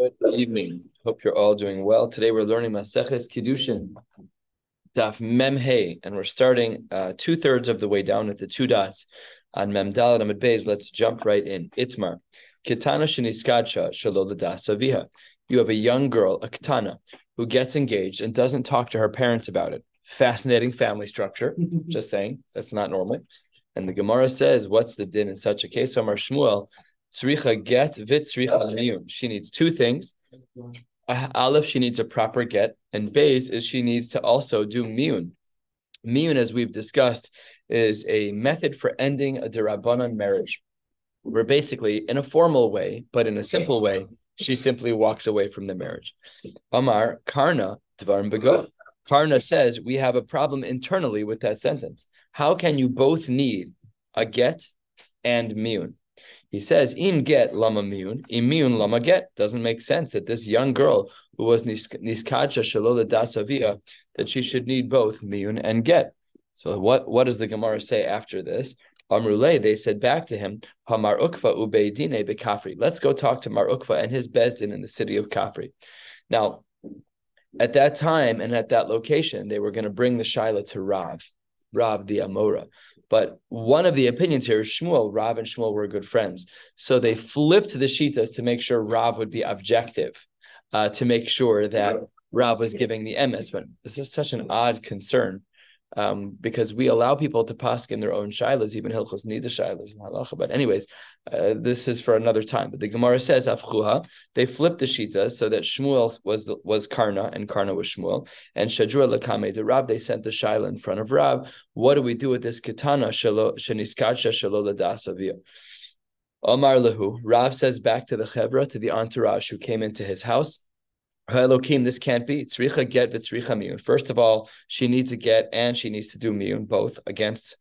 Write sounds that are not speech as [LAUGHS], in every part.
Good evening. Hope you're all doing well. Today we're learning Maseches Kiddushin, Daf Mem Hey, and we're starting uh, two thirds of the way down at the two dots on Mem Dalet Amid Beis. Let's jump right in. Itmar, Kitana Sheniskadsha Shalol Saviha. You have a young girl, a Kitana, who gets engaged and doesn't talk to her parents about it. Fascinating family structure. [LAUGHS] Just saying, that's not normal. And the Gemara says, what's the din in such a case? Omar Shmuel Tzricha get vit tzricha. She needs two things. Aleph, she needs a proper get, and Bays is she needs to also do miyun. Miyun, as we've discussed, is a method for ending a derabanan marriage, where basically, in a formal way, but in a simple way, she simply walks away from the marriage. Amar Karna Dvarim Bego. Karna says we have a problem internally with that sentence. How can you both need a get and miyun? He says, "Im get lama miun, imiun lama get." Doesn't make sense that this young girl who was niskacha shalola dasavia that she should need both miun and get. So what what does the Gemara say after this? Amrule, they said back to him, Hamar Ukva ubeidine bekafri. Let's go talk to Mar Ukva and his bezdin in the city of Kafri. Now, at that time and at that location, they were going to bring the Shaila to Rav, Rav the Amora. But one of the opinions here is Shmuel. Rav and Shmuel were good friends. So they flipped the Shitas to make sure Rav would be objective, uh, to make sure that Rav was giving the MS. But this is such an odd concern um, because we allow people to pass in their own shilas, even hilchos need the shilas halacha. But anyways, uh, this is for another time. But the Gemara says afchuha they flipped the shita so that Shmuel was was Karna and Karna was Shmuel and Shadra lekame to Rav. They sent the shaila in front of Rav. What do we do with this kitana sheniskacha shelo ladasavia? Omar lehu. Rav says back to the chevra to the entourage who came into his house. Elohim, this can't be. Tzricha get v'tzricha miyun. First of all, she needs to get and she needs to do miyun both against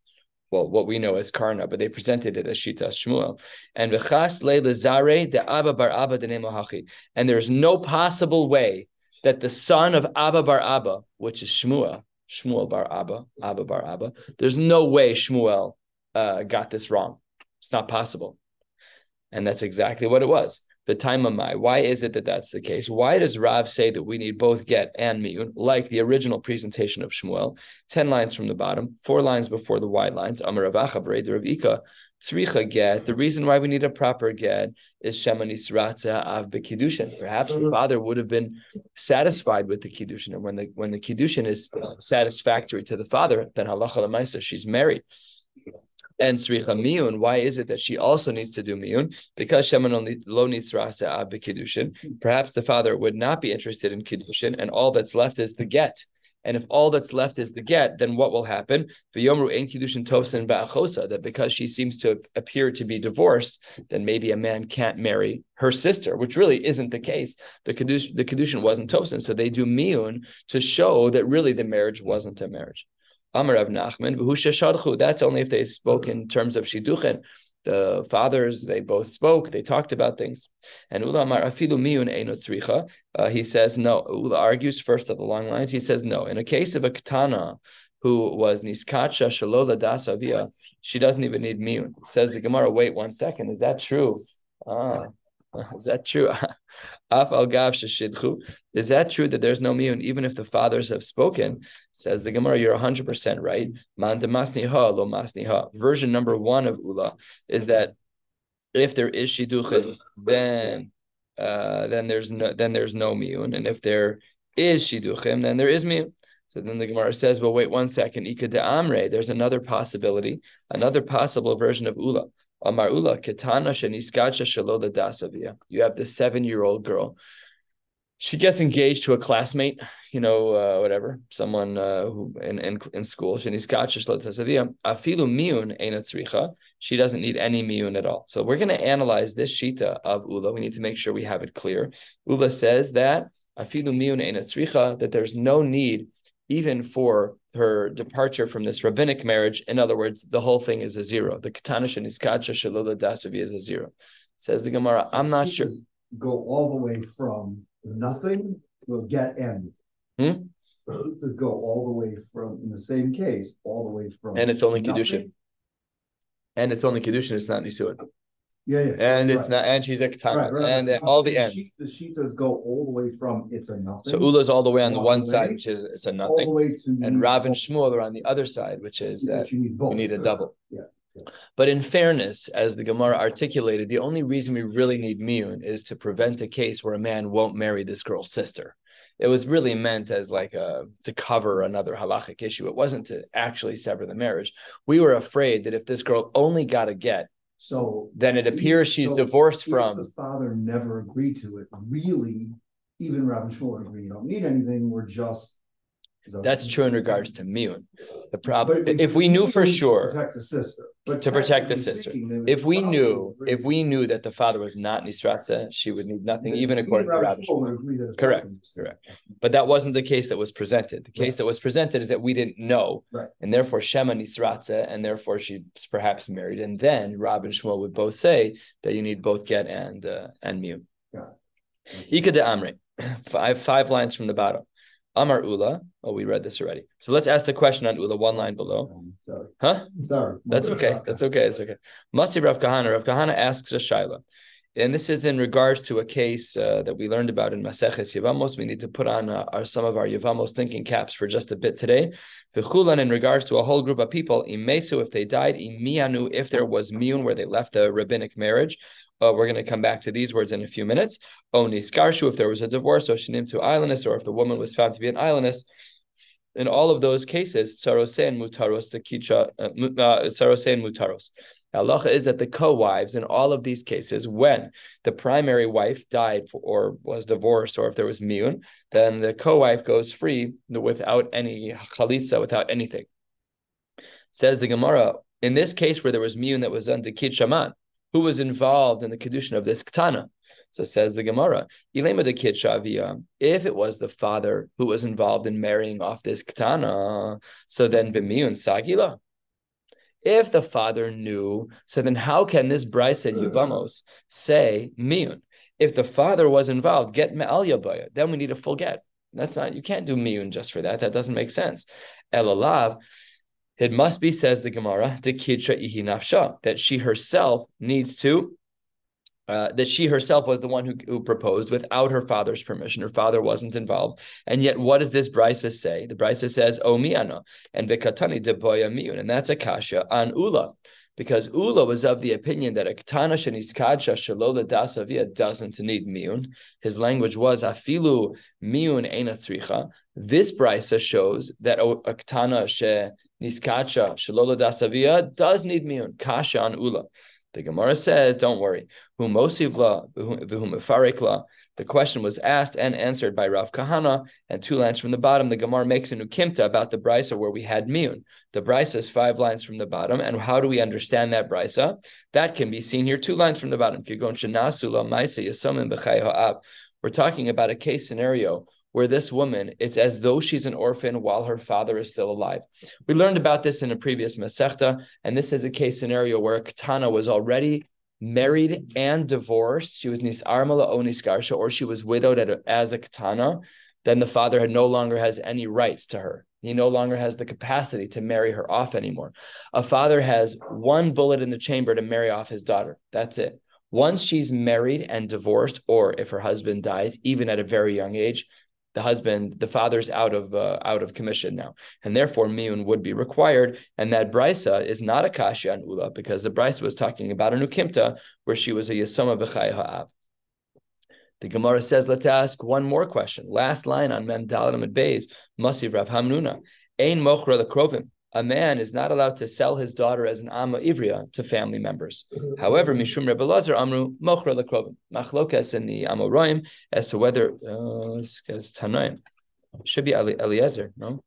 well, what we know as Karna, but they presented it as Shita Shmuel. And v'chas le'lezare de Abba bar Abba de And there's no possible way that the son of Abba bar Abba, which is Shmuel, Shmuel bar Abba, Abba bar Abba, there's no way Shmuel uh, got this wrong. It's not possible. And that's exactly what it was the time of my. Why is it that that's the case? Why does Rav say that we need both get and miyun, like the original presentation of Shmuel? Ten lines from the bottom, four lines before the wide lines. Amar Ravacha the Rav Ika. Tzricha get. The reason why we need a proper get is Shemani Sratza av. Perhaps the father would have been satisfied with the kiddushin, and when the when the kiddushin is satisfactory to the father, then halacha lemaisa she's married and Sricha Miyun, why is it that she also needs to do Miyun? Because Sheman only lo nitzrasa Kiddushin. Perhaps the father would not be interested in Kiddushin, and all that's left is the get. And if all that's left is the get, then what will happen? V'yomru ein kiddushin tovsin ba'achosa. That because she seems to appear to be divorced, then maybe a man can't marry her sister, which really isn't the case. The kedushin, the wasn't tovsin, so they do miyun to show that really the marriage wasn't a marriage. Amar Rav Nachman, That's only if they spoke in terms of shiduchen. The fathers, they both spoke, they talked about things. And Ula Amar Afilu Miyun Einot uh, He says no. Ula argues first of the long lines. He says no. In a case of a katana who was niskacha shalola dasavia, she doesn't even need miyun. Says the Gemara. Wait one second. Is that true? Ah, [LAUGHS] is that true? [LAUGHS] Is that true that there's no miyun even if the fathers have spoken? Says the Gemara, you're 100 percent right. Man. Version number one of Ula is that if there is shidduchin, then uh, then there's no then there's no miyun, and if there is shidduchim, then there is miyun. So then the Gemara says, well, wait one second. Ika de amre. There's another possibility, another possible version of Ula. Amar Ula Ketana Sheniskacha Shalola Dasavia. You have this seven-year-old girl. She gets engaged to a classmate, you know, uh, whatever, someone uh, who in, in in school. Sheniskacha Shalola Dasavia. Afilu miun einatzricha. She doesn't need any miun at all. So we're going to analyze this shita of Ula. We need to make sure we have it clear. Ula says that afilu miun einatzricha that there's no need even for her departure from this rabbinic marriage. In other words, the whole thing is a zero. The Katanish and Iskacha Shalula Dasavi is a zero. Says the Gemara, I'm not sure. Go all the way from nothing to get end. Hmm? To go all the way from, in the same case, all the way from. And it's only Kedushin. And it's only Kedushin, it's not Nisuin. Yeah, yeah. And it's not, and she's a katana, Right, right, and right. then all the end. The shitas go all the way from it's a nothing. So Ula's all the way on the one the side, which is it's a all the nothing, way to. and Rav and. Shmuel are on the other side, which is that you need both. you need a double. Yeah. But in fairness, as the Gemara articulated, the only reason we really need miyun is to prevent a case where a man won't marry this girl's sister. It was really meant as like a to cover another halachic issue. It wasn't to actually sever the marriage. We were afraid that if this girl only got a get, So. then it appears she's so divorced from. The father never agreed to it, really, even Rabbi Shmuel agreed. you don't need anything, we're just. That's true in regards to miyun. The problem, if we knew for to sure, Protect the sister. But to protect the sister. speaking, they would if we knew, if we knew that the father was not nisratza, she would need nothing, even according to Rabbi Rabbi. Shmuel would agree that it's Correct, correct. But that wasn't the case that was presented. The case that was presented is that we didn't know, Right. and therefore Shema nisratza, and therefore she's perhaps married. And then Rav and Shmuel would both say that you need both get and uh, and mute. Ika de Amre, [CLEARS THROAT] five five lines from the bottom. Amar Ula. Oh, we read this already. So let's ask the question on Ula, one line below. Sorry, Huh? sorry. That's okay. That's okay. That's okay. Masi Rav Kahana. Rav Kahana asks a shaila, and this is in regards to a case uh, that we learned about in Maseches Yevamos. We need to put on uh, our, some of our Yevamos thinking caps for just a bit today. V'chulan in regards to a whole group of people. Imesu if they died. Imianu if there was miun where they left the rabbinic marriage. Uh, we're going to come back to these words in a few minutes. Oni skarshu if there was a divorce, or to islandess, or if the woman was found to be an islandess in all of those cases, tsarose and mutaros to kicha, uh, tsarose and mutaros. Halacha is that the co-wives in all of these cases, when the primary wife died for, or was divorced, or if there was miun, then the co-wife goes free without any chalitza, without anything. Says the Gemara, in this case where there was miun that was done to kid shaman, who was involved in the kedushin of this katana? So says the Gemara, Ilema de kid shavia. If it was the father who was involved in marrying off this katana, so then b'miyun sagila. If the father knew, so then how can this Brisa and Yevamos say miyun? If the father was involved, get me'al yabaya, then we need a full get. That's not, you can't do miyun just for that. That doesn't make sense. Elalav, it must be, says the Gemara, that she herself needs to uh, that she herself was the one who, who proposed without her father's permission. Her father wasn't involved. And yet, what does this Brisa say? The Brisa says, O miana, and vikatani deboya miyun. And that's a kasha on Ula. Because Ula was of the opinion that a katana sheniskadsha shalola dasavia doesn't need miyun. His language was afilu miyun ena tzricha. This brisa shows that a katana she niskadsha shalola dasavia does need miyun. Kasha on Ula. The Gemara says, don't worry. The question was asked and answered by Rav Kahana, and two lines from the bottom, the Gemara makes a nukimta about the brisa where we had miyun. The brisa is five lines from the bottom, and how do we understand that brisa? That can be seen here, two lines from the bottom. We're talking about a case scenario where this woman, it's as though she's an orphan while her father is still alive. We learned about this in a previous Masechta, and this is a case scenario where katana was already married and divorced. She was nisarmala o niskarsha, or she was widowed as a katana. Then the father had no longer has any rights to her. He no longer has the capacity to marry her off anymore. A father has one bullet in the chamber to marry off his daughter. That's it. Once she's married and divorced, or if her husband dies, even at a very young age, the husband, the father's out of uh, out of commission now, and therefore miyun would be required. And that brisa is not a kasha and ula because the brisa was talking about a nukimta where she was a yasoma b'chay ha'av. The Gemara says, let's ask one more question. Last line on Mem Dalet Amid Beis, Masiv Rav Hamnuna. Ein mochra lekrovim. A man is not allowed to sell his daughter as an amma ivria to family members. However, Mishum Rebbe Lazar Amru mochra lekrovim. Machlokas in the Amoraim as to whether uh, it's Tanaim should be Eli- Eliezer, no?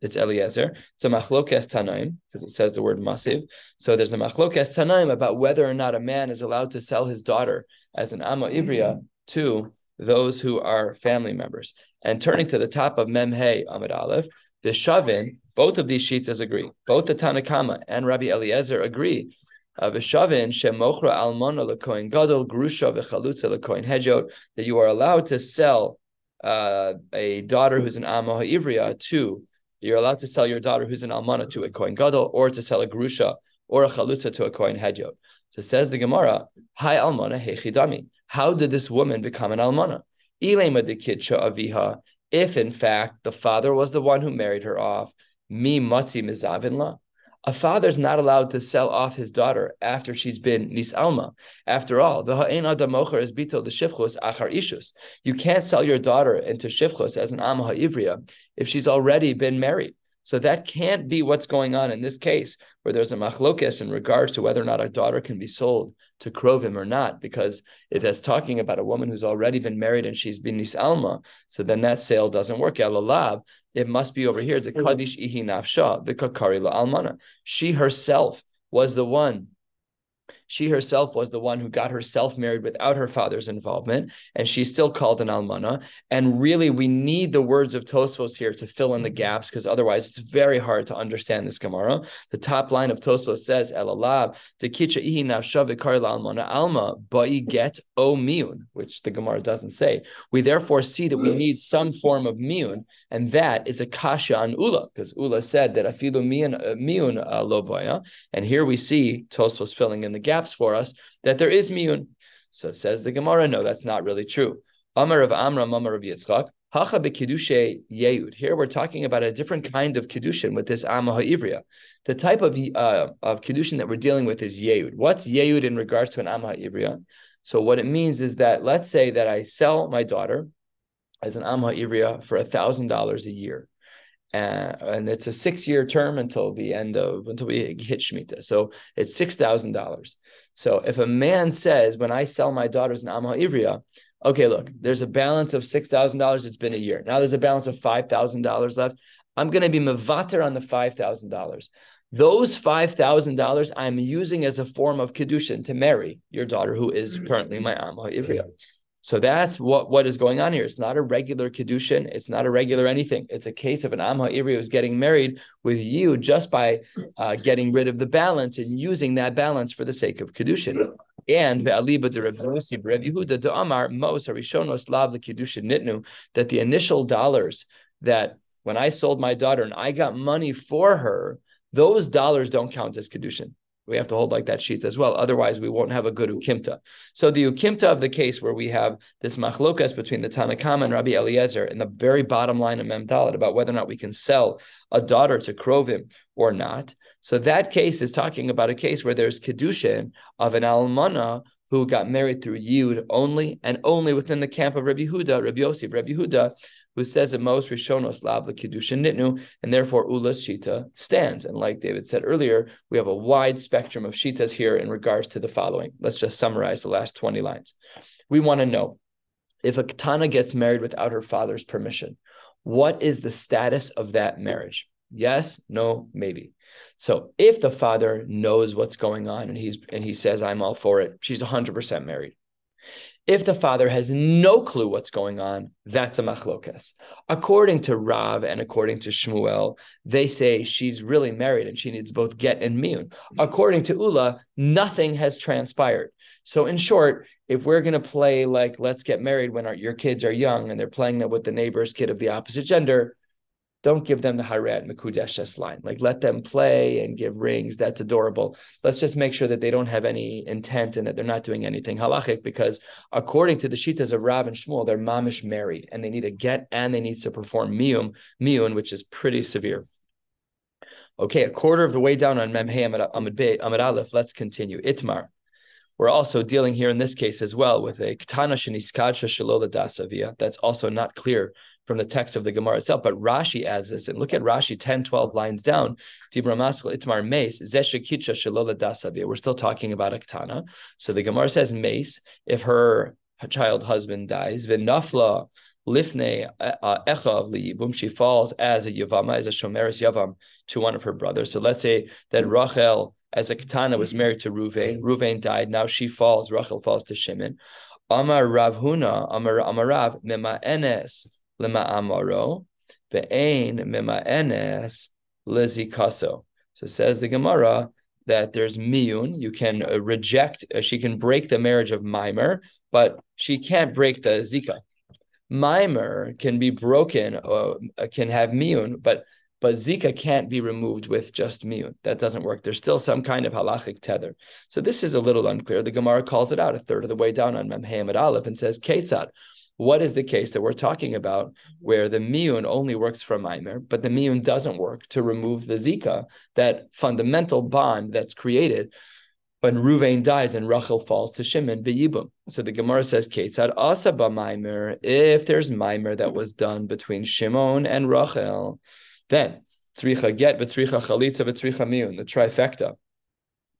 It's Eliezer. It's a machlokes tanaim because it says the word masiv. So there's a machlokes tanaim about whether or not a man is allowed to sell his daughter as an amma ivria to those who are family members. And turning to the top of Mem Memhe Amid Aleph, the Shavin, both of these shitas agree. Both the Tanakama and Rabbi Eliezer agree. Vishavin shemochra almona lekoin gadol grusha v'chalutza lekoin hejot that you are allowed to sell uh, a daughter who's an amma ivria to you're allowed to sell your daughter who's an almana to a kohen gadol or to sell a grusha or a chalutza to a kohen hejot. So says the Gemara, Hi almana hechidami. How did this woman become an almana? Ilema de aviha. If in fact the father was the one who married her off, mi matzi mizavinla. A father's not allowed to sell off his daughter after she's been nisalma. After all, the ha'en adamocher is bito the shifchus achar ishus. You can't sell your daughter into shifchus as an amma ha'ivriya if she's already been married. So that can't be what's going on in this case, where there's a machlokes in regards to whether or not a daughter can be sold to krovim or not, because it is talking about a woman who's already been married and she's been nisalma. So then that sale doesn't work. Yalalab, it must be over here. The kaddish ihi nafsha, the kakari la almana. She herself was the one she herself was the one who got herself married without her father's involvement, and she's still called an almana. And really, we need the words of Tosfos here to fill in the gaps, because otherwise it's very hard to understand this Gemara. The top line of Tosfos says, "Elalab the kicha ihi almana alma ba'i get o miun," which the Gemara doesn't say. We therefore see that we need some form of miun, and that is a kasha on ula, because ula said that afilu miun miun uh, lo and here we see Tosfos filling in the gaps for us that there is miyun. So says the Gemara, no, that's not really true. Amar of Amram, Amar of Yitzchak, Hacha bekiddushe yehud. Here we're talking about a different kind of kiddushin with this Amma Ha'ivriya. The type of uh, of kiddushin that we're dealing with is yehud. What's yehud in regards to an Amma Ha'ivriya? So what it means is that let's say that I sell my daughter as an Amma Ha'ivriya for a thousand dollars a year and, and it's a six year term until the end of until we hit Shemitah. So it's six thousand dollars. So if a man says, when I sell my daughters in Amma Ivria, okay, look, there's a balance of six thousand dollars. It's been a year. Now there's a balance of five thousand dollars left. I'm going to be mevater on the five thousand dollars. Those five thousand dollars I'm using as a form of kedushin to marry your daughter, who is mm-hmm. currently my Amma Ivria. So that's what, what is going on here. It's not a regular Kedushin. It's not a regular anything. It's a case of an Amha Iri who's getting married with you just by uh, getting rid of the balance and using that balance for the sake of Kedushin. And Ve'aliba de Reb Yehuda de Amar Mos Harishonos Lav the Kedushin Nitnu, that the initial dollars that when I sold my daughter and I got money for her, those dollars don't count as Kedushin we have to hold like that sheet as well. Otherwise, we won't have a good ukimta. So the ukimta of the case where we have this machlokas between the Tanakama and Rabbi Eliezer in the very bottom line of Memdalit about whether or not we can sell a daughter to Krovim or not. So that case is talking about a case where there's kedushin of an almana who got married through Yud only and only within the camp of Rabbi Huda, Rabbi Yossi, Rabbi Huda who says at most Rishonos Lav Kiddushin Nitnu, and therefore Ula's Shita stands. And like David said earlier, we have a wide spectrum of Shitas here in regards to the following. Let's just summarize the last 20 lines. We want to know if a Katana gets married without her father's permission, what is the status of that marriage? Yes, no, maybe. So if the father knows what's going on and he's and he says I'm all for it, she's 100% married. If the father has no clue what's going on, that's a machlokas. According to Rav and according to Shmuel, they say she's really married and she needs both get and miun. According to Ula, nothing has transpired. So, in short, if we're going to play like let's get married when our, your kids are young and they're playing that with the neighbor's kid of the opposite gender, don't give them the Harat Mekudeshes line. Like let them play and give rings. That's adorable. Let's just make sure that they don't have any intent and that they're not doing anything halachic because according to the Shitas of Rav and Shmuel, they're mamish married and they need a get and they need to perform mium, miun, which is pretty severe. Okay, a quarter of the way down on Memhe Amid Aleph, let's continue. Itmar. We're also dealing here in this case as well with a Ketana Sheniskadsha Shalola Dasavia. That's also not clear from the text of the Gemara itself, but Rashi adds this. And look at Rashi 10, 12 lines down. We're still talking about a katana. So the Gemara says Mace, if her child husband dies, Vinafla Lifne uh, Echav Liyibum, she falls as a Yavama, as a Shomeris Yavam to one of her brothers. So let's say that Rachel, as a katana, was married to Ruvain. Ruvain died. Now she falls, Rachel falls to Shimon. Amar Rav Huna, Amar Amarav, Mema Enes lema'amaro ve'ein mema'enes lezikaso. So says the Gemara that there's miyun. You can uh, reject. Uh, she can break the marriage of mimer, but she can't break the zika. Mimer can be broken, or uh, can have miyun, but but Zika can't be removed with just miyun. That doesn't work. There's still some kind of halachic tether. So this is a little unclear. The Gemara calls it out a third of the way down on Mem Hamid Aleph and says, Ketzad. What is the case that we're talking about mm-hmm. where the miyun only works for mimer, but the miyun doesn't work to remove the zika, that fundamental bond that's created when Ruvain dies and Rachel falls to Shimon beyibum. So the Gemara says, Ketzad asaba mimer, if there's mimer that was done between Shimon and Rachel, then tzricha get, but tzricha chalitza, but tzricha miyun, the trifecta.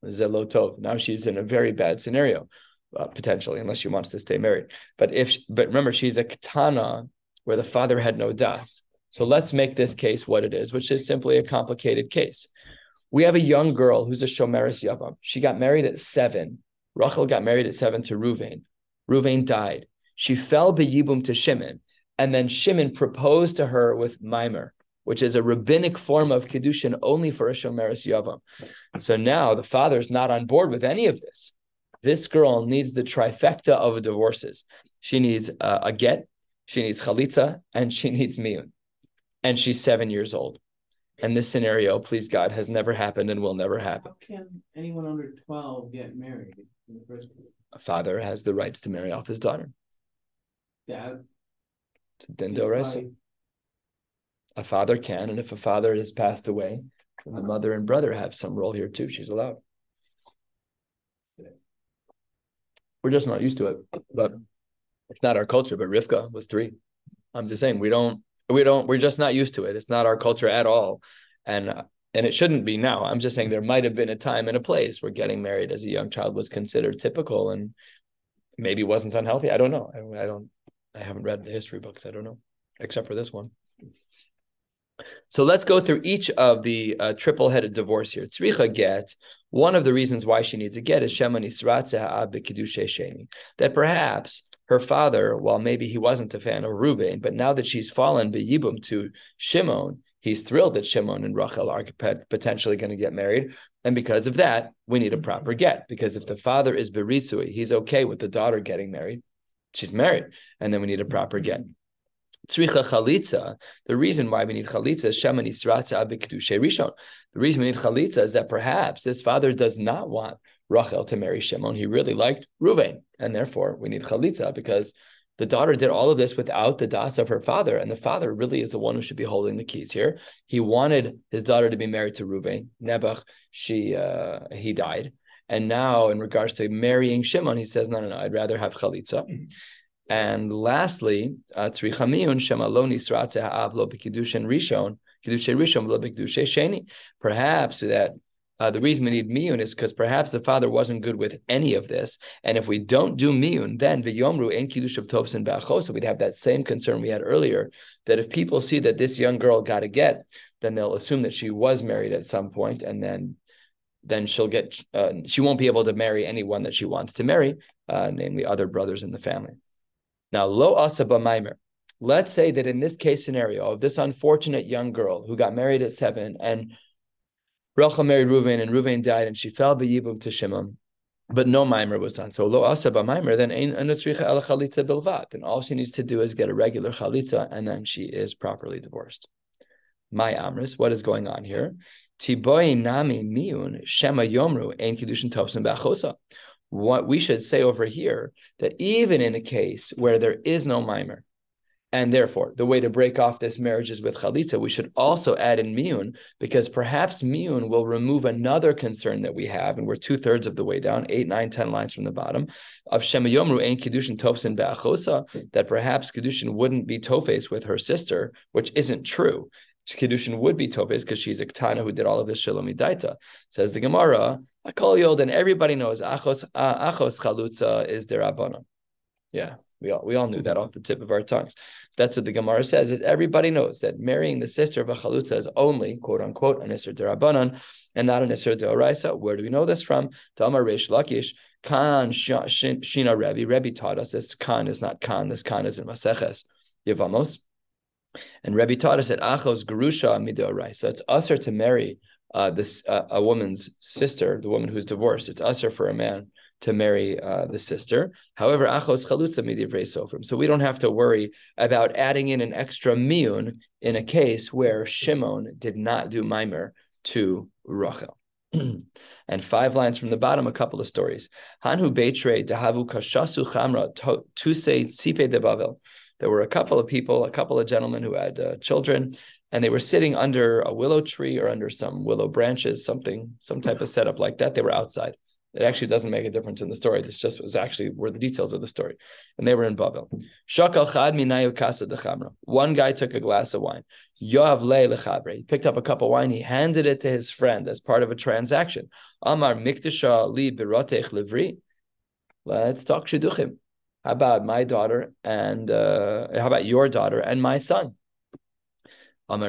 Zelotov. Now she's in a very bad scenario, uh, potentially, unless she wants to stay married. But if, but remember, she's a katana where the father had no das. So let's make this case what it is, which is simply a complicated case. We have a young girl who's a Shomeris Yavam. She got married at seven. Rachel got married at seven to Ruvain. Ruvain died. She fell beyibum to Shimon, and then Shimon proposed to her with Mimer, which is a rabbinic form of kedushin only for a Shomeris Yavam. So now the father's not on board with any of this. This girl needs the trifecta of divorces. She needs uh, a get, she needs chalitza, and she needs miyun. And she's seven years old. And this scenario, please God, has never happened and will never happen. How can anyone under 12 get married in the first place? A father has the rights to marry off his daughter. Dad? It's a dindo resa. A father can, and if a father has passed away, the mother and brother have some role here too. She's allowed. We're just not used to it, but it's not our culture. But Rivka was three. I'm just saying we don't we don't we're just not used to it. It's not our culture at all. And and it shouldn't be now. I'm just saying there might have been a time and a place where getting married as a young child was considered typical and maybe wasn't unhealthy. I don't know. I, I don't i haven't read the history books. I don't know except for this one so let's go through each of the uh, triple-headed divorce here. Tzricha get. One of the reasons why she needs a get is shemani sheni. That perhaps her father, while maybe he wasn't a fan of Reuben, but now that she's fallen beyibum to Shimon, he's thrilled that Shimon and Rachel are potentially going to get married. And because of that, we need a proper get. Because if the father is beritzui, he's okay with the daughter getting married. She's married, and then we need a proper get. Tzricha chalitza. The reason why we need chalitza is shemani sratza rishon. The reason we need chalitza is that perhaps this father does not want Rachel to marry Shimon. He really liked Ruvain, and therefore we need chalitza because the daughter did all of this without the das of her father, and the father really is the one who should be holding the keys here. He wanted his daughter to be married to Ruvain. Nebuch, she uh, he died, and now in regards to marrying Shimon, he says, no, no, no, I'd rather have chalitza. And lastly, uh. Perhaps that uh, the reason we need miyun is because perhaps the father wasn't good with any of this, and if we don't do miyun, then tovsin. We'd have that same concern we had earlier that if people see that this young girl got a get, then they'll assume that she was married at some point, and then then she'll get uh, she won't be able to marry anyone that she wants to marry, uh, namely other brothers in the family. Now, lo asaba maimer. Let's say that in this case scenario of this unfortunate young girl who got married at seven and Rachel married Ruvain, and Ruvain died, and she fell b'yibum to Shimon, but no mimer was done. So lo asaba mimer, then chalitza bilvat. Then all she needs to do is get a regular chalitza, and then she is properly divorced. My amris, what is going on here? Tiboy nami miun shema yomru ein kiddushin tovsim ba'chosa. What we should say over here that even in a case where there is no mimer, and therefore, the way to break off this marriage is with chalitza. We should also add in miyun because perhaps miyun will remove another concern that we have, and we're two thirds of the way down, eight, nine, ten lines from the bottom of shemayomru ein kiddushin tofsin be'achosa that perhaps kiddushin wouldn't be tofes with her sister, which isn't true. Kiddushin would be tofes because she's a katana who did all of this shalom daita. Says the Gemara, akol and everybody knows achos uh, achos chalutza is derabana. Yeah, we all we all knew that off the tip of our tongues. That's what the Gemara says. Is everybody knows that marrying the sister of a chalutza is only quote unquote an isser derabanan and not an isser deoraisa. Where do we know this from? Tamar Reish Lakish. Khan Shina Rebbe. Rebbe taught us this Khan is not Khan. This Khan is in Maseches Yevamos. And Rebbe taught us that Achos Gerusha Midorai. So it's usher to marry uh, this uh, a woman's sister, the woman who's divorced. It's usher for a man to marry uh, the sister. However, achos chalutza midivrei sofrim. So we don't have to worry about adding in an extra miyun in a case where Shimon did not do mimer to Rachel. [CLEARS THROAT] and five lines from the bottom, a couple of stories. Hanhu Beitre Dahavu Kashasu Chamra Tuse Tzipe de Bavel. There were a couple of people, a couple of gentlemen who had uh, children, and they were sitting under a willow tree or under some willow branches, something, some type of setup like that. They were outside. It actually doesn't make a difference in the story. This just was actually were the details of the story. And they were in Babel. One guy took a glass of wine. He picked up a cup of wine. He handed it to his friend as part of a transaction. Amar li livri. Let's talk shidduchim. How about my daughter and uh, how about your daughter and my son? Even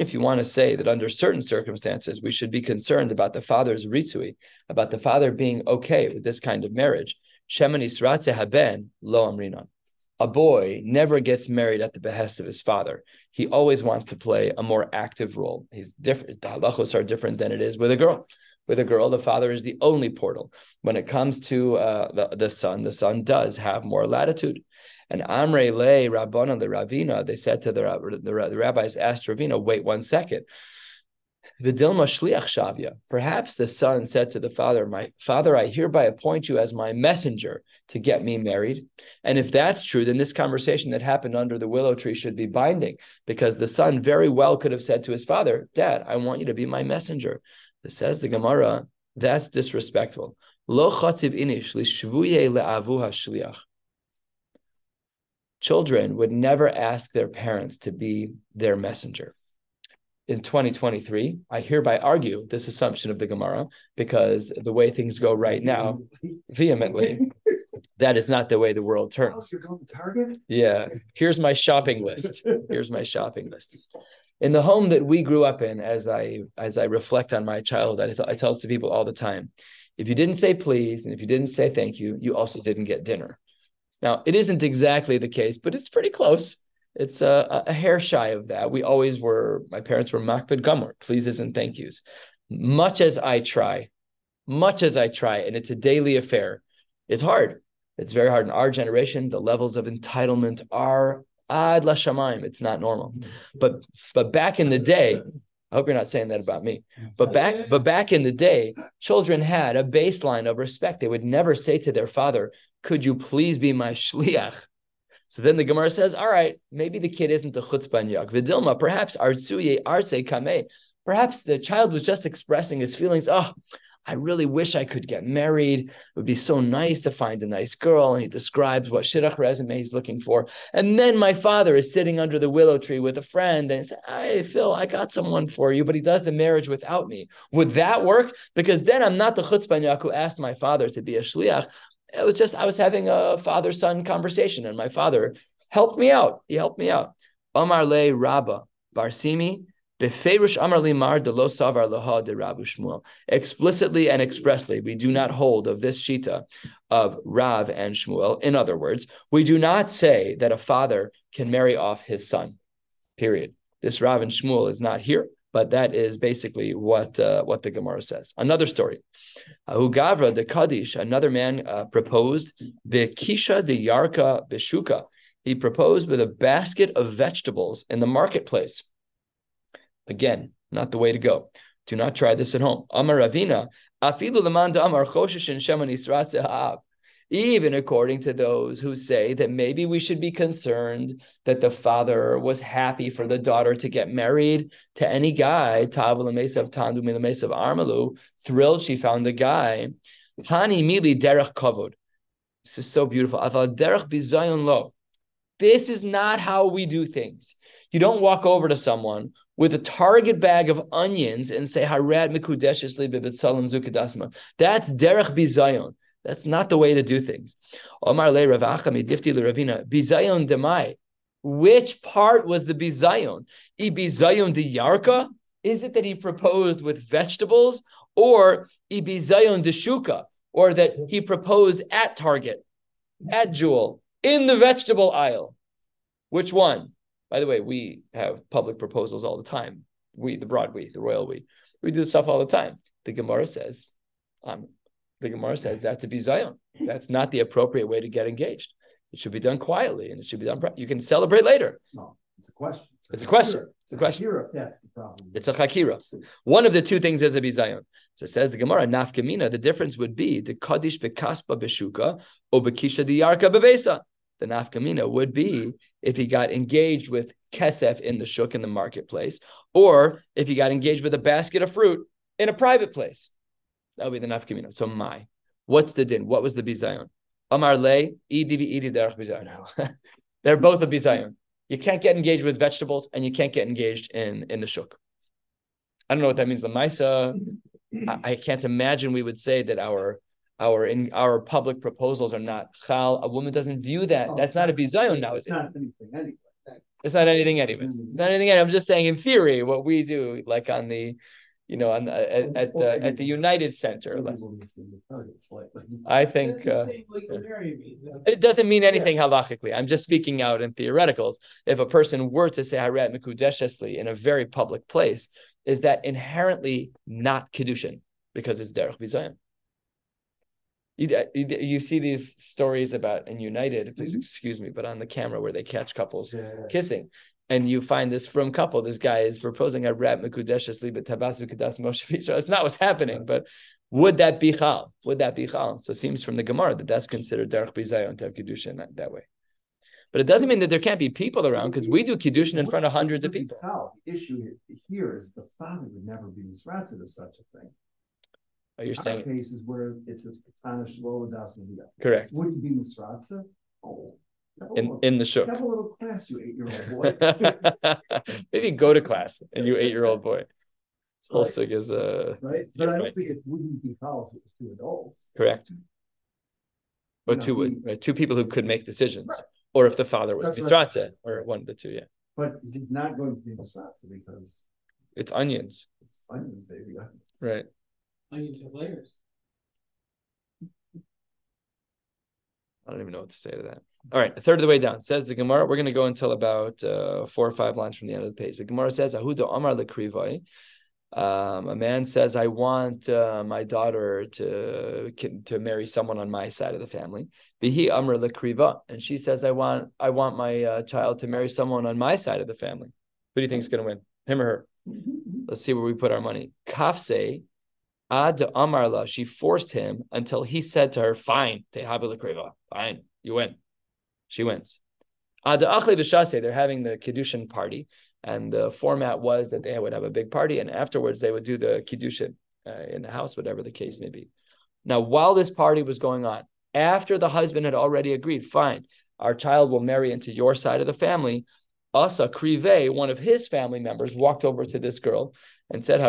if you want to say that under certain circumstances we should be concerned about the father's ritzui, about the father being okay with this kind of marriage, haben lo amrinon. A boy never gets married at the behest of his father. He always wants to play a more active role. He's different. The halachos are different than it is with a girl. With a girl, the father is the only portal. When it comes to uh, the, the son, the son does have more latitude. And Amre Le Rabbana the Ravina, they said to the, the, the rabbis, asked Ravina, wait one second. Vidilma Shliach Shavya. Perhaps the son said to the father, My father, I hereby appoint you as my messenger to get me married. And if that's true, then this conversation that happened under the willow tree should be binding because the son very well could have said to his father, Dad, I want you to be my messenger. It says the Gemara, that's disrespectful. Lo inish le'avu hashliach children would never ask their parents to be their messenger. In 2023, I hereby argue this assumption of the Gemara because the way things go right now, vehemently, that is not the way the world turns. Yeah. Here's my shopping list. Here's my shopping list. In the home that we grew up in, as I as I reflect on my childhood, I, th- I tell this to people all the time. If you didn't say please and if you didn't say thank you, you also didn't get dinner. Now, it isn't exactly the case, but it's pretty close. It's a, a hair shy of that. We always were, my parents were makbid gamor, pleases and thank yous. Much as I try, much as I try, and it's a daily affair, it's hard. It's very hard in our generation. The levels of entitlement are ad la shamayim. It's not normal. Mm-hmm. But but back in the day, I hope you're not saying that about me. But back, but back in the day, children had a baseline of respect. They would never say to their father, "Could you please be my shliach?" So then the Gemara says, "All right, maybe the kid isn't the chutzpah yak vidilma. Perhaps artsuye arse kame. Perhaps the child was just expressing his feelings. Oh, I really wish I could get married. It would be so nice to find a nice girl. And he describes what shidduch resume he's looking for. And then my father is sitting under the willow tree with a friend and he says, Hey, Phil, I got someone for you, but he does the marriage without me. Would that work? Because then I'm not the chutzpah who asked my father to be a shliach. It was just, I was having a father son conversation, and my father helped me out. He helped me out. Omar le Rabba Barsimi Explicitly and expressly, we do not hold of this shita of Rav and Shmuel. In other words, we do not say that a father can marry off his son. Period. This Rav and Shmuel is not here, but that is basically what uh, what the Gemara says. Another story. Gavra de Kaddish, another man uh, proposed Bekisha de Yarka Beshuka. He proposed with a basket of vegetables in the marketplace. Again, not the way to go. Do not try this at home. Amar Ravina, afilu amar even according to those who say that maybe we should be concerned that the father was happy for the daughter to get married to any guy, thrilled she found a guy. This is so beautiful. This is not how we do things. You don't walk over to someone with a target bag of onions and say Harad Mikudeshes Libibitsalam Zukadasma. That's Derech Bizayon. That's not the way to do things. Omar le Ravachami Difti Le Ravina Bizayon Demai. Which part was the Bizayon? I Bizayon de Yarka? Is it that he proposed with vegetables? Or I Bizayon de Shuka? Or that he proposed at Target, at Jewel, in the vegetable aisle? Which one? By the way, we have public proposals all the time. We, the broad we, the royal we. We do this stuff all the time. the Gemara says, um, the Gemara says that to be Zion. That's not the appropriate way to get engaged. It should be done quietly and it should be done. You can celebrate later. No, it's a question. It's a question. It's a question. Chakira, that's the problem. It's a chakira. One of the two things is a bizayon. So it says the Gemara, nafkamina, the difference would be the kaddish bekaspa beshuka or bekisha diyarka bebesa. The nafkamina would be if he got engaged with kesef in the shuk in the marketplace, or if he got engaged with a basket of fruit in a private place. That would be the nafkamina. So my, what's the din? What was the bizayon? Amar le, idi idi derech bizayon. [LAUGHS] They're both a bizayon. You can't get engaged with vegetables, and you can't get engaged in in the shuk. I don't know what that means. The Maisa, I, I can't imagine we would say that our our in our public proposals are not chal. A woman doesn't view that. Oh, That's not a not- bizayon now. It's not anything anyway. It's not anything anyways. Mm. Not anything. I'm just saying in theory what we do, like on the, you know, on the, at, at the at the United Center. Like, Everyone is in the target slightly. I think uh, Say, "Will you marry me?" it doesn't mean anything halachically. I'm just speaking out in theoreticals. If a person were to say harat mikudeshesli in a very public place, is that inherently not kedushin because it's derech bizayon? You, you you see these stories about in United. Please Mhm. excuse me, but on the camera where they catch couples Yeah. kissing. And you find this from couple. This guy is proposing a rap mekudeshesli, but tabasu kedas Moshe. It's not what's happening, but would that be chal? Would that be chal? So it seems from the Gemara that that's considered derech bizayon to have kiddushin that, that way. But it doesn't mean that there can't be people around because we do kiddushin in front of hundreds of people. The issue here- is the father would never be misratted to such a thing. Oh, you're saying cases where it's a katana shlo das and yeah. correct Would he be misratza? Oh, in little- in the show. have a little class, you eight-year-old [LAUGHS] boy. [LAUGHS] Maybe go to class and you eight year old boy. Right. sug is uh, Right, but I don't think it wouldn't be how if it was two adults. correct. Or You know, two he- right, two people who could make decisions, Right. or if the father was That's right. or one of the two. Yeah, But he's not going to be misratza because it's onions, it's onion baby. onions. right? Onions have layers. I don't even know what to say to that. All right, a third of the way down says the Gemara. We're going to go until about uh, four or five lines from the end of the page. The Gemara says, "Ahudo Amar lekrivai." Um, a man says, "I want uh, my daughter to to marry someone on my side of the family." Vihi Amar lekriva, and she says, "I want I want my uh, child to marry someone on my side of the family." Who do you think is going to win, him or her? Let's see where we put our money. Kafse Ad Amarla, she forced him until he said to her, Fine, Tehabi Lekriva, fine, you win. She wins. Ad Achle B'Shase, they're having the Kiddushin party, and the format was that they would have a big party, and afterwards they would do the Kiddushin uh, in the house, whatever the case may be. Now, while this party was going on, after the husband had already agreed, fine, our child will marry into your side of the family, Asa Krive, one of his family members, walked over to this girl and said.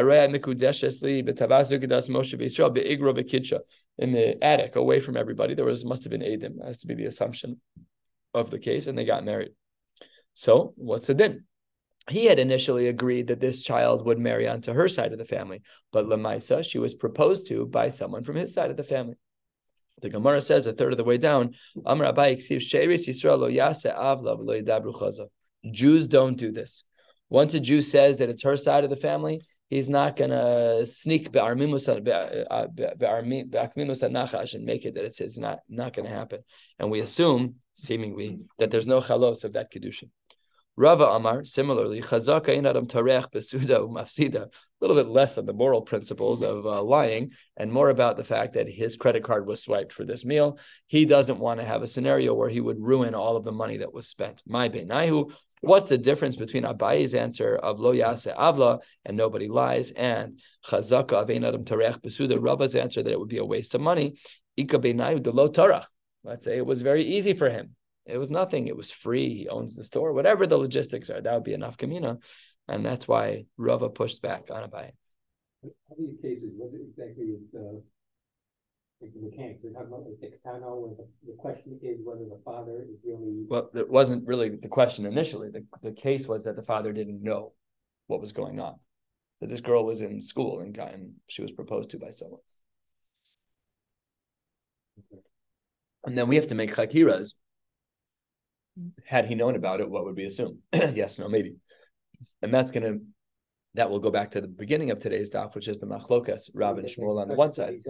In the attic, away from everybody, there was must have been Adim. Has to be the assumption of the case, and they got married. So, what's the din? He had initially agreed that this child would marry onto her side of the family, but Lamaisa, she was proposed to by someone from his side of the family. The Gemara says a third of the way down, Amar Abai Yisrael lo yase avla. Jews don't do this. Once a Jew says that it's her side of the family, he's not going to sneak uh, and make it that it's. Not not going to happen. And we assume, seemingly, that there's no chalos of that kedushin. Rava Amar, similarly, chazaka in adam tarech besuda umafsida, a little bit less on the moral principles of uh, lying and more about the fact that his credit card was swiped for this meal. He doesn't want to have a scenario where he would ruin all of the money that was spent. My benayu, what's the difference between Abayi's answer of lo yase avla and nobody lies and chazaka of ein adam tarech besuda, Rava's answer that it would be a waste of money. Ika benayu de lo tarach. Let's say it was very easy for him. It was nothing. It was free. He owns the store. Whatever the logistics are, that would be enough kamina, and that's why Rava pushed back on Abai. How many cases, what exactly is the mechanics, we're talking about like the katana, where the, the question is whether the father is really. Well, it wasn't really the question initially. The, the case was that the father didn't know what was going on. That this girl was in school and got and she was proposed to by someone. And then we have to make chakiras. Had he known about it, what would we assume? [CLEARS THROAT] yes, no, maybe. And that's going to That will go back to the beginning of today's daf, which is the machlokas, Rav and Shmuel on the one side.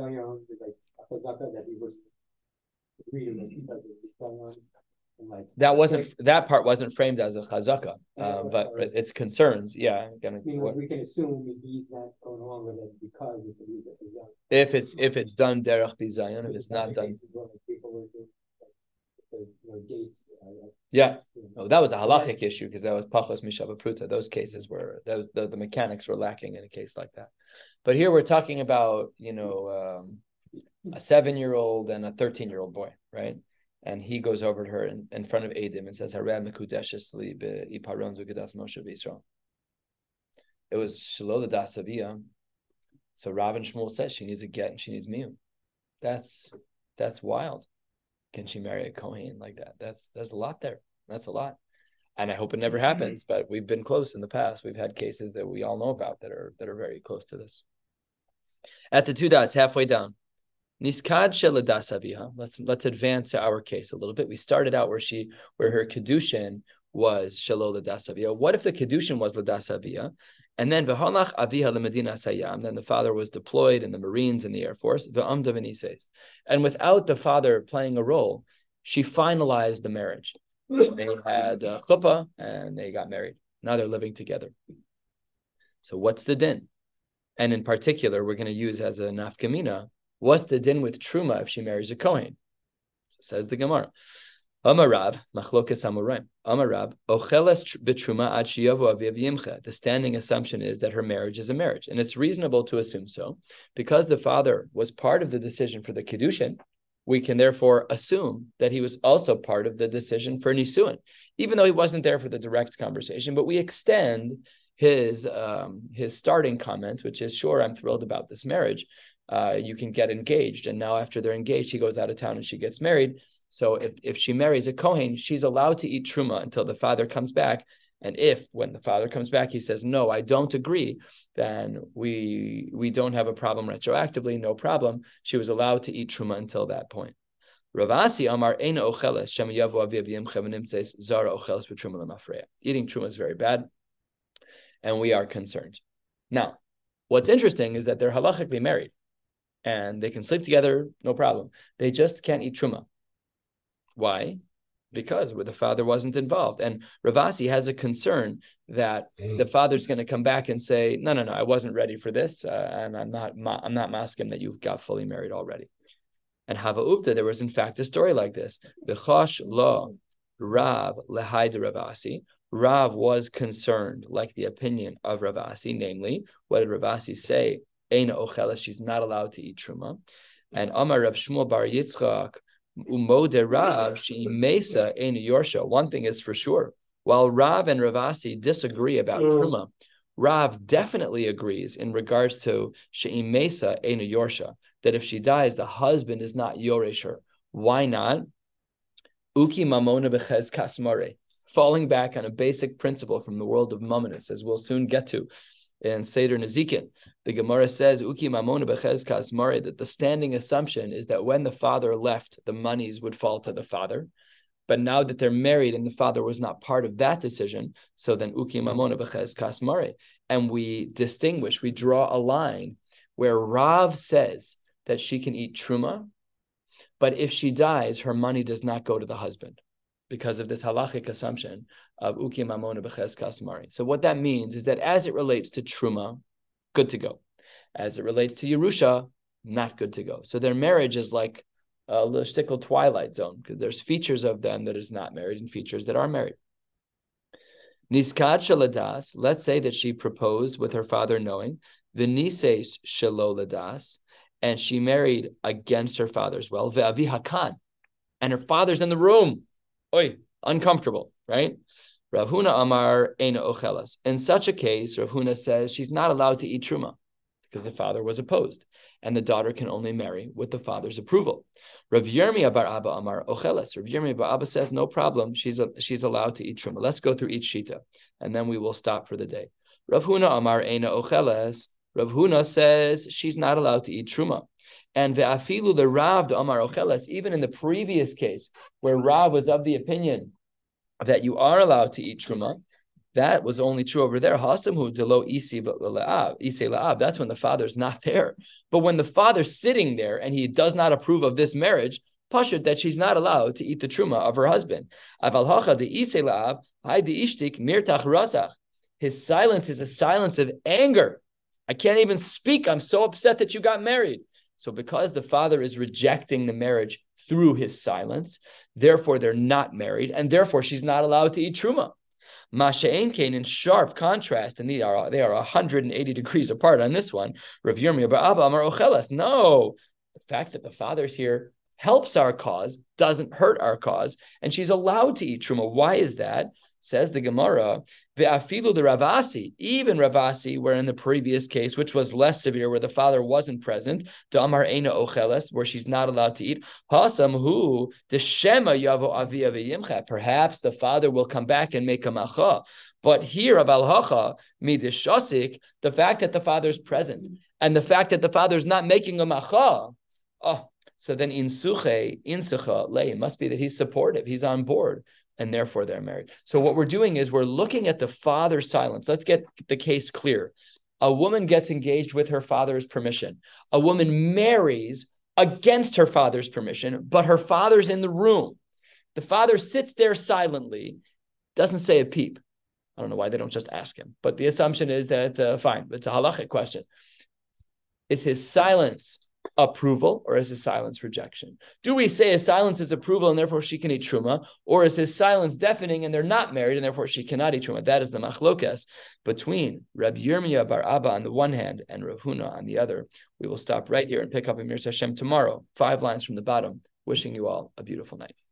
That wasn't that part wasn't framed as a chazaka, um, but it's concerns. Yeah, gonna, we can assume he's not going along with it because it's a If it's if it's done derech bizayon, if it's not done. Yeah, no, that was a halachic issue because that was pachos mishava pruta. Those cases were the, the, the mechanics were lacking in a case like that. But here we're talking about you know um, a seven year old and a thirteen year old boy, right? and he goes over to her in, in front of Adim and says, It was Shalom Dasavia. So Rav and Shmuel says she needs a get and she needs miun. That's that's wild. Can she marry a Kohen like that? That's there's a lot there. That's a lot. And I hope it never happens, but we've been close in the past. We've had cases that we all know about that are that are very close to this. At the two dots, halfway down. Niskad sheladas Let's let's advance our case a little bit. We started out where she where her kedushin was shalol ladas What if the kedushin was ladas And then v'holach aviha lemedina sayam. Then the father was deployed in the Marines and the Air Force. V'amda v'nises. And without the father playing a role, she finalized the marriage. They had a chuppah and they got married. Now they're living together. So what's the din? And in particular, we're going to use as a nafkamina What's the din with truma if she marries a kohen? Says the Gemara. Amarav, machlokas amoraim. Amarav, ocheles betruma ad shiyavu aviv yimcha. The standing assumption is that her marriage is a marriage, and it's reasonable to assume so, because the father was part of the decision for the kiddushin. We can therefore assume that he was also part of the decision for nisuin, even though he wasn't there for the direct conversation. But we extend his um, his starting comment, which is, "Sure, I'm thrilled about this marriage," uh, you can get engaged. And now after they're engaged, he goes out of town and she gets married. So if, if she marries a Kohen, she's allowed to eat truma until the father comes back. And if when the father comes back, he says, no, I don't agree, then we we don't have a problem retroactively, no problem. She was allowed to eat truma until that point. Ravasi Amar Eina Ocheles Shem Yavu Aviv says Zara Ocheles Truma Lemafreya. Eating truma is very bad, and we are concerned. Now, what's interesting is that they're halachically married and they can sleep together, no problem. They just can't eat truma. Why? Because the father wasn't involved. And Ravasi has a concern that mm. the father's going to come back and say, "No, no, no, I wasn't ready for this, uh, and I'm not, I'm not masking that you've got fully married already." And Hava Uvda, there was in fact a story like this. V'chosh lo Rav lehaida Ravasi. Rav was concerned, like the opinion of Ravasi, namely, what did Ravasi say? Eina Ochela, she's not allowed to eat Truma. And Amar Rav Shmuel Bar Yitzchak, Umode Rav, she Mesa Eina Yorsha. One thing is for sure, while Rav and Ravasi disagree about mm. Truma, Rav definitely agrees in regards to She'im Mesa Eina Yorsha, that if she dies, the husband is not Yoresher. Why not? Uki Mamona Bechezkas Mare. Falling back on a basic principle from the world of Mamonis, as we'll soon get to in Seder Nezikin. The Gemara says, Uki Mamona Bechezkas Mare, that the standing assumption is that when the father left, the monies would fall to the father. But now that they're married and the father was not part of that decision, so then Uki Mamona Bechezkas Mare. And we distinguish, we draw a line where Rav says that she can eat truma, but if she dies, her money does not go to the husband because of this halachic assumption of uki mamona b'ches kasmari. So what that means is that as it relates to truma, good to go. As it relates to Yerusha, not good to go. So their marriage is like a little twilight zone because there's features of them that is not married and features that are married. Niskat shaladas, let's say that she proposed with her father knowing, v'nises shaloladas, and she married against her father's will, ve'avi hakan, and her father's in the room. Oi, uncomfortable, right? Rav Huna Amar Eina Ochelas. In such a case, Rav Huna says she's not allowed to eat truma because the father was opposed, and the daughter can only marry with the father's approval. Rav Yirmi Bar Abba Amar Ochelas. Rav Yirmi Bar Abba says no problem. She's a, she's allowed to eat truma. Let's go through each shita, and then we will stop for the day. Rav Huna Amar Eina Ochelas. Rav Huna says she's not allowed to eat truma. And ve'afilu the Rav Amar Ocheles, even in the previous case where Rav was of the opinion that you are allowed to eat truma, That was only true over there. That's when the father's not there. But when the father's sitting there and he does not approve of this marriage, pashut that she's not allowed to eat the truma of her husband. His silence is a silence of anger. I can't even speak. I'm so upset that you got married. So, because the father is rejecting the marriage through his silence, therefore they're not married, and therefore she's not allowed to eat truma. Masha'en Kain in sharp contrast, and they are they are 180 degrees apart on this one. Rav Yirmiyah Abba Amar Ochelas. No, the fact that the father's here helps our cause, doesn't hurt our cause, and she's allowed to eat truma. Why is that? Says the Gemara, Ve'afilu the Ravasi, even Ravasi, where in the previous case, which was less severe, where the father wasn't present, Damar Eina Ocheles, where she's not allowed to eat, Hasam hu Deshema Yavo Avia. Perhaps the father will come back and make a macha. But here, of Aval Hacha, Midishasik, the fact that the father's present and the fact that the father's not making a macha, oh, so then in suche, in sucha, lay, must be that he's supportive, he's on board and therefore they're married. So what we're doing is we're looking at the father's silence. Let's get the case clear. A woman gets engaged with her father's permission. A woman marries against her father's permission, but her father's in the room. The father sits there silently, doesn't say a peep. I don't know why they don't just ask him, but the assumption is that uh, fine, it's a halachic question. Is his silence approval or is his silence rejection? Do we say his silence is approval and therefore she can eat truma, or is his silence deafening and they're not married and therefore she cannot eat truma? That is the machlokes between Rabbi Yirmiyah bar Abba on the one hand and Rav Huna on the other. We will stop right here and pick up Amir Hashem tomorrow, five lines from the bottom. Wishing you all a beautiful night.